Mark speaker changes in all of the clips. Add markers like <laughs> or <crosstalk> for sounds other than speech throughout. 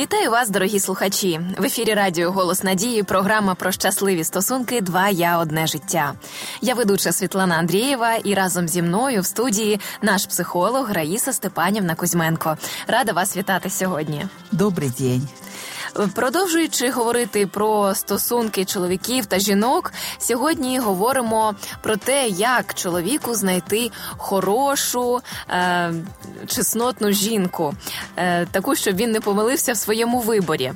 Speaker 1: Вітаю вас, дорогі слухачі. В ефірі Радіо Голос Надії. Програма про щасливі стосунки. Два я одне життя. Я ведуча Світлана Андрієва, і разом зі мною в студії наш психолог Раїса Степанівна Кузьменко. Рада вас вітати сьогодні.
Speaker 2: Добрий день.
Speaker 1: Продовжуючи говорити про стосунки чоловіків та жінок, сьогодні говоримо про те, як чоловіку знайти хорошу, е, чеснотну жінку, е, таку, щоб він не помилився в своєму виборі.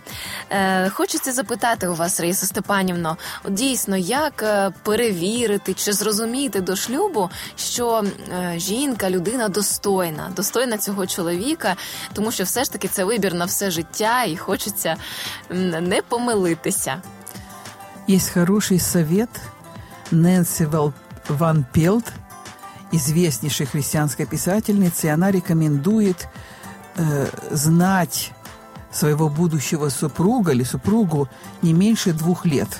Speaker 1: Е, Хочеться запитати у вас, Раїса Степанівно, дійсно, як е, перевірити чи зрозуміти до шлюбу, що е, жінка, людина достойна, достойна цього чоловіка, тому що все ж таки це вибір на все життя, і хочеться не помилитися.
Speaker 2: Есть хороший совет Нэнси Ван Пелт, известнейшей христианской писательницы, она рекомендует э, знать своего будущего супруга или супругу не меньше двух лет –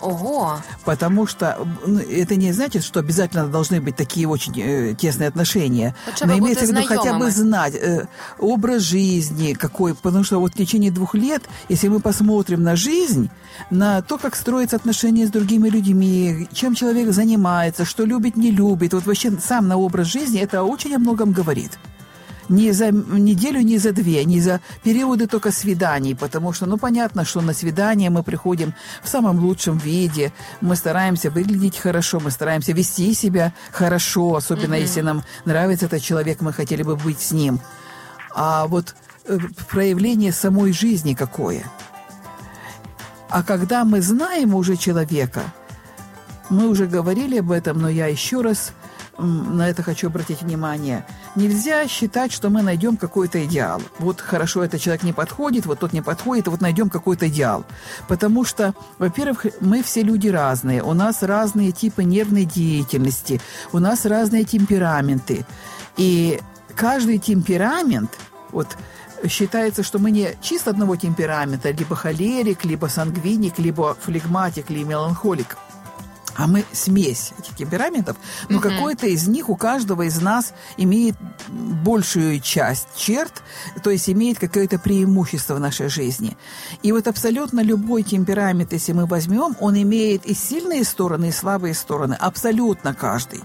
Speaker 1: Ого!
Speaker 2: Потому что ну, это не значит, что обязательно должны быть такие очень э, тесные отношения.
Speaker 1: Хотя Но имеется в виду
Speaker 2: хотя бы знать э, образ жизни какой. Потому что вот в течение двух лет, если мы посмотрим на жизнь, на то, как строятся отношения с другими людьми, чем человек занимается, что любит, не любит, вот вообще сам на образ жизни, это очень о многом говорит не за неделю, не за две, не за периоды только свиданий, потому что, ну, понятно, что на свидание мы приходим в самом лучшем виде, мы стараемся выглядеть хорошо, мы стараемся вести себя хорошо, особенно mm-hmm. если нам нравится этот человек, мы хотели бы быть с ним. А вот э, проявление самой жизни какое. А когда мы знаем уже человека, мы уже говорили об этом, но я еще раз на это хочу обратить внимание. Нельзя считать, что мы найдем какой-то идеал. Вот хорошо, этот человек не подходит, вот тот не подходит, вот найдем какой-то идеал. Потому что, во-первых, мы все люди разные, у нас разные типы нервной деятельности, у нас разные темпераменты. И каждый темперамент, вот считается, что мы не чисто одного темперамента, либо холерик, либо сангвиник, либо флегматик, либо меланхолик – а мы смесь этих темпераментов, но mm-hmm. какой-то из них у каждого из нас имеет большую часть черт, то есть имеет какое-то преимущество в нашей жизни. И вот абсолютно любой темперамент, если мы возьмем, он имеет и сильные стороны, и слабые стороны, абсолютно каждый.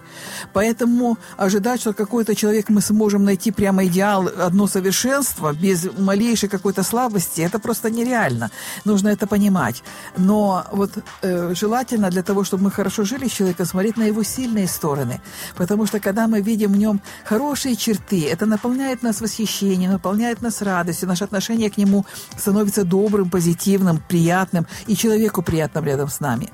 Speaker 2: Поэтому ожидать, что какой-то человек мы сможем найти прямо идеал, одно совершенство, без малейшей какой-то слабости, это просто нереально. Нужно это понимать. Но вот э, желательно для того, чтобы мы хорошо жили с человеком, смотреть на его сильные стороны. Потому что когда мы видим в нем хорошие черты, это наполняет нас восхищением, наполняет нас радостью, наше отношение к нему становится добрым, позитивным, приятным, и человеку приятным рядом с нами.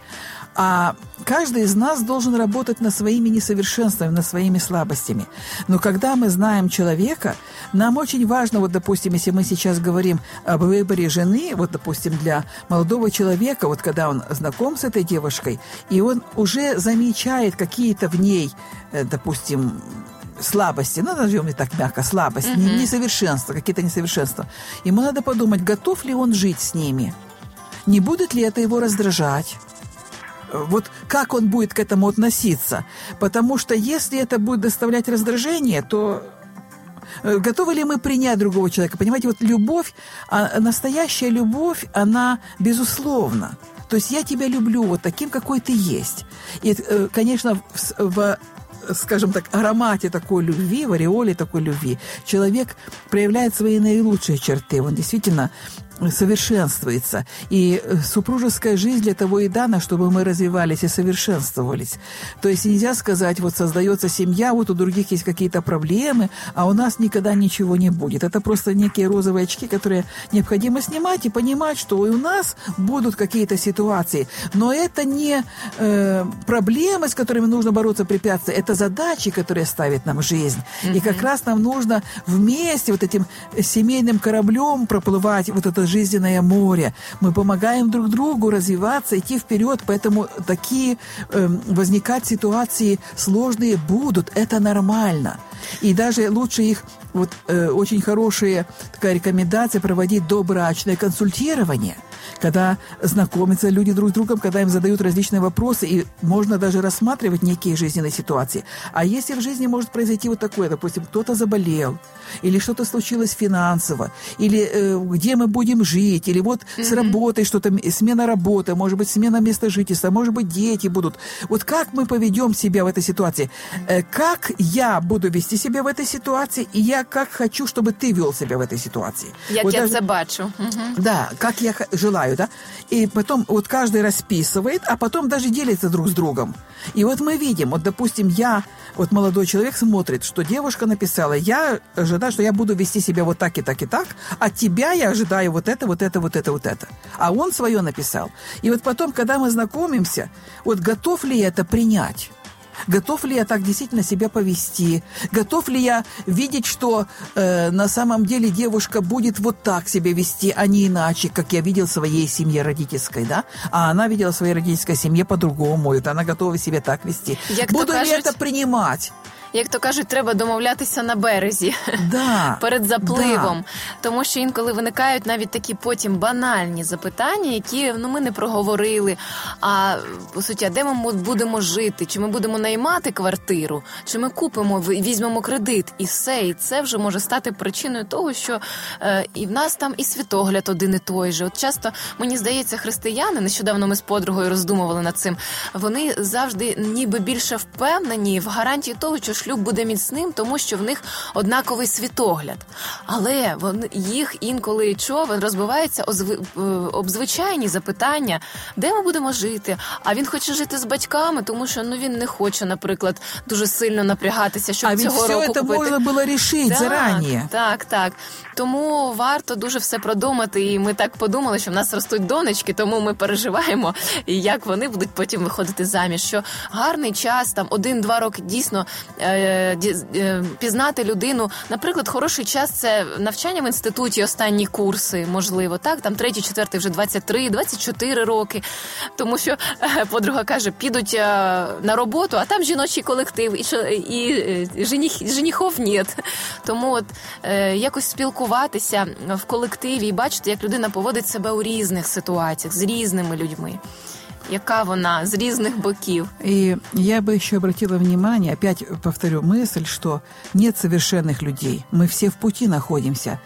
Speaker 2: А каждый из нас должен работать над своими несовершенствами, над своими слабостями. Но когда мы знаем человека, нам очень важно, вот, допустим, если мы сейчас говорим об выборе жены, вот, допустим, для молодого человека, вот когда он знаком с этой девушкой, и он уже замечает какие-то в ней, э, допустим, слабости, ну, назовем это так мягко, слабость, mm-hmm. несовершенство, какие-то несовершенства. Ему надо подумать, готов ли он жить с ними, не будет ли это его раздражать, вот как он будет к этому относиться. Потому что если это будет доставлять раздражение, то э, готовы ли мы принять другого человека? Понимаете, вот любовь, а настоящая любовь, она безусловна. То есть я тебя люблю вот таким, какой ты есть. И, э, конечно, в, скажем так, аромате такой любви, в ореоле такой любви, человек проявляет свои наилучшие черты. Он действительно совершенствуется. И э, супружеская жизнь для того и дана, чтобы мы развивались и совершенствовались. То есть нельзя сказать, вот создается семья, вот у других есть какие-то проблемы, а у нас никогда ничего не будет. Это просто некие розовые очки, которые необходимо снимать и понимать, что и у нас будут какие-то ситуации. Но это не э, проблемы, с которыми нужно бороться, препятствия, это задачи, которые ставит нам жизнь. Mm-hmm. И как раз нам нужно вместе вот этим семейным кораблем проплывать вот это жизненное море. Мы помогаем друг другу развиваться, идти вперед, поэтому такие э, возникать ситуации сложные будут. Это нормально. И даже лучше их, вот э, очень хорошая такая рекомендация проводить добрачное консультирование – когда знакомятся люди друг с другом, когда им задают различные вопросы, и можно даже рассматривать некие жизненные ситуации. А если в жизни может произойти вот такое, допустим, кто-то заболел, или что-то случилось финансово, или э, где мы будем жить, или вот mm-hmm. с работой что-то, смена работы, может быть, смена места жительства, может быть, дети будут. Вот как мы поведем себя в этой ситуации? Э, как я буду вести себя в этой ситуации, и я как хочу, чтобы ты вел себя в этой ситуации.
Speaker 1: Я
Speaker 2: вот
Speaker 1: тебя даже... забачу. Угу.
Speaker 2: Да, как я желаю, да? И потом вот каждый расписывает, а потом даже делится друг с другом. И вот мы видим, вот, допустим, я, вот молодой человек смотрит, что девушка написала, я ожидаю, что я буду вести себя вот так и так и так, от тебя я ожидаю вот это, вот это, вот это, вот это. А он свое написал. И вот потом, когда мы знакомимся, вот готов ли это принять? Готов ли я так действительно себя повести? Готов ли я видеть, что э, на самом деле девушка будет вот так себя вести, а не иначе, как я видел в своей семье родительской, да? А она видела в своей родительской семье по-другому, и она готова себя так вести.
Speaker 1: Як
Speaker 2: Буду
Speaker 1: кажуть...
Speaker 2: ли это принимать?
Speaker 1: Як то кажуть, треба домовлятися на березі
Speaker 2: да, <laughs>
Speaker 1: перед запливом, да. тому що інколи виникають навіть такі потім банальні запитання, які ну ми не проговорили. А по суті, а де ми будемо жити? Чи ми будемо наймати квартиру, чи ми купимо візьмемо кредит, і все, і це вже може стати причиною того, що е, і в нас там і світогляд один і той же. От часто мені здається, християни нещодавно ми з подругою роздумували над цим. Вони завжди ніби більше впевнені в гарантії того, що шлюб буде міцним, тому що в них однаковий світогляд. Але вони їх інколи човен розбивається е, об звичайні запитання, де ми будемо жити. А він хоче жити з батьками, тому що ну він не хоче, наприклад, дуже сильно напрягатися, щоб
Speaker 2: а
Speaker 1: цього
Speaker 2: року
Speaker 1: все
Speaker 2: купити. можна було рішити зарані.
Speaker 1: Так, так. Тому варто дуже все продумати. І ми так подумали, що в нас ростуть донечки, тому ми переживаємо, і як вони будуть потім виходити заміж. Що гарний час, там один-два роки дійсно е, пізнати людину. Наприклад, хороший час це навчання в інституті, останні курси, можливо, так там третій, четвертий, вже 23, 24 роки. Тому що е, подруга каже, підуть на роботу, а там жіночий колектив, і і жених, женихов нет. Тому от якось спілкуватися в колективі і бачити, як людина поводить себе у різних ситуаціях з різними людьми. Яка вона з різних боків.
Speaker 2: И я бы еще обратила внимание, опять повторю мысль, что нет совершенных людей. Мы все в пути находимся.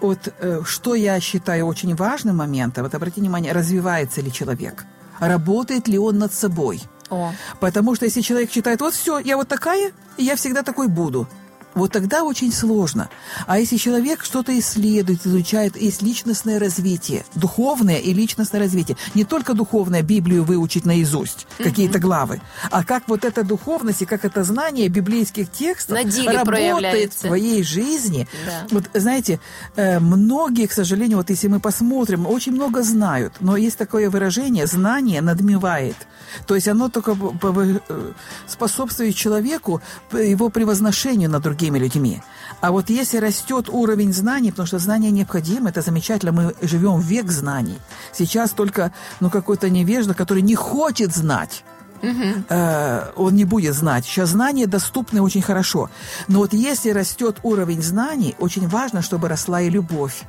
Speaker 2: Вот э, что я считаю очень важным моментом, вот обратите внимание, развивается ли человек, работает ли он над собой.
Speaker 1: О.
Speaker 2: Потому что если человек считает, вот все, я вот такая, и я всегда такой буду – вот тогда очень сложно. А если человек что-то исследует, изучает, есть личностное развитие, духовное и личностное развитие. Не только духовное Библию выучить наизусть. Какие-то главы, а как вот эта духовность и как это знание библейских текстов работает в твоей жизни. Да. Вот знаете, э, многие, к сожалению, вот если мы посмотрим, очень много знают, но есть такое выражение «знание надмевает». То есть оно только э, способствует человеку, его превозношению на другие другими людьми. А вот если растет уровень знаний, потому что знания необходимы, это замечательно, мы живем в век знаний. Сейчас только ну, какой-то невежда, который не хочет знать. Угу. Э, он не будет знать. Сейчас знания доступны очень хорошо. Но вот если растет уровень знаний, очень важно, чтобы росла и любовь.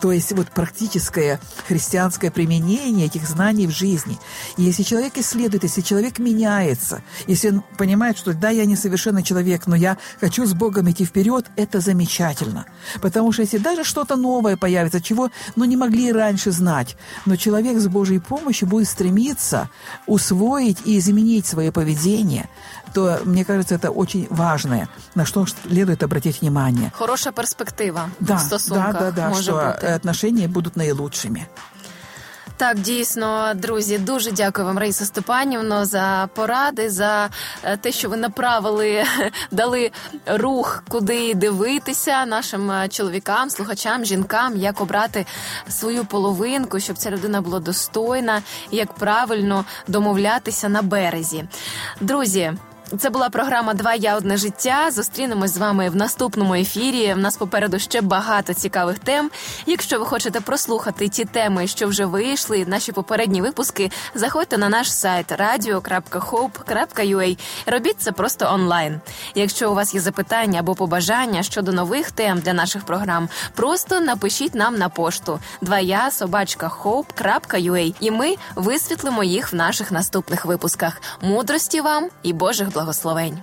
Speaker 2: То есть вот практическое христианское применение этих знаний в жизни. И если человек исследует, если человек меняется, если он понимает, что да, я несовершенный человек, но я хочу с Богом идти вперед, это замечательно. Потому что если даже что-то новое появится, чего ну, не могли раньше знать, но человек с Божьей помощью будет стремиться усвоить и изменить свое поведение, то, мне кажется, это очень важное, на что следует обратить внимание.
Speaker 1: Хорошая перспектива
Speaker 2: да,
Speaker 1: в стосунках
Speaker 2: да, да, да,
Speaker 1: може.
Speaker 2: Отношения будут наилучшими.
Speaker 1: Так, дійсно, друзі, дуже дякую вам, Раїса Степанівно, за поради, за е, те, що ви направили, <laughs> дали рух, куди дивитися нашим е, чоловікам, слухачам, жінкам, як обрати свою половинку, щоб ця людина була достойна, як правильно домовлятися на березі. Друзі. Це була програма Два я одне життя. Зустрінемось з вами в наступному ефірі. В нас попереду ще багато цікавих тем. Якщо ви хочете прослухати ті теми, що вже вийшли, наші попередні випуски, заходьте на наш сайт radio.hope.ua. Робіть це просто онлайн. Якщо у вас є запитання або побажання щодо нових тем для наших програм, просто напишіть нам на пошту двоя собачка hope.ua і ми висвітлимо їх в наших наступних випусках. Мудрості вам і Божих благословень.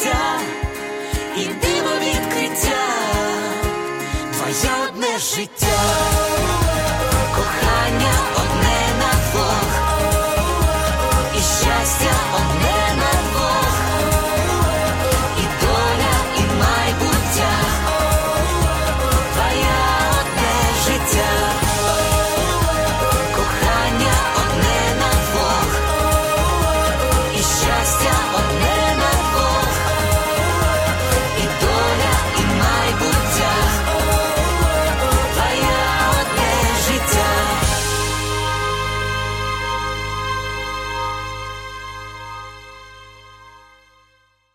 Speaker 3: почуття і диво відкриття. Твоє одне життя.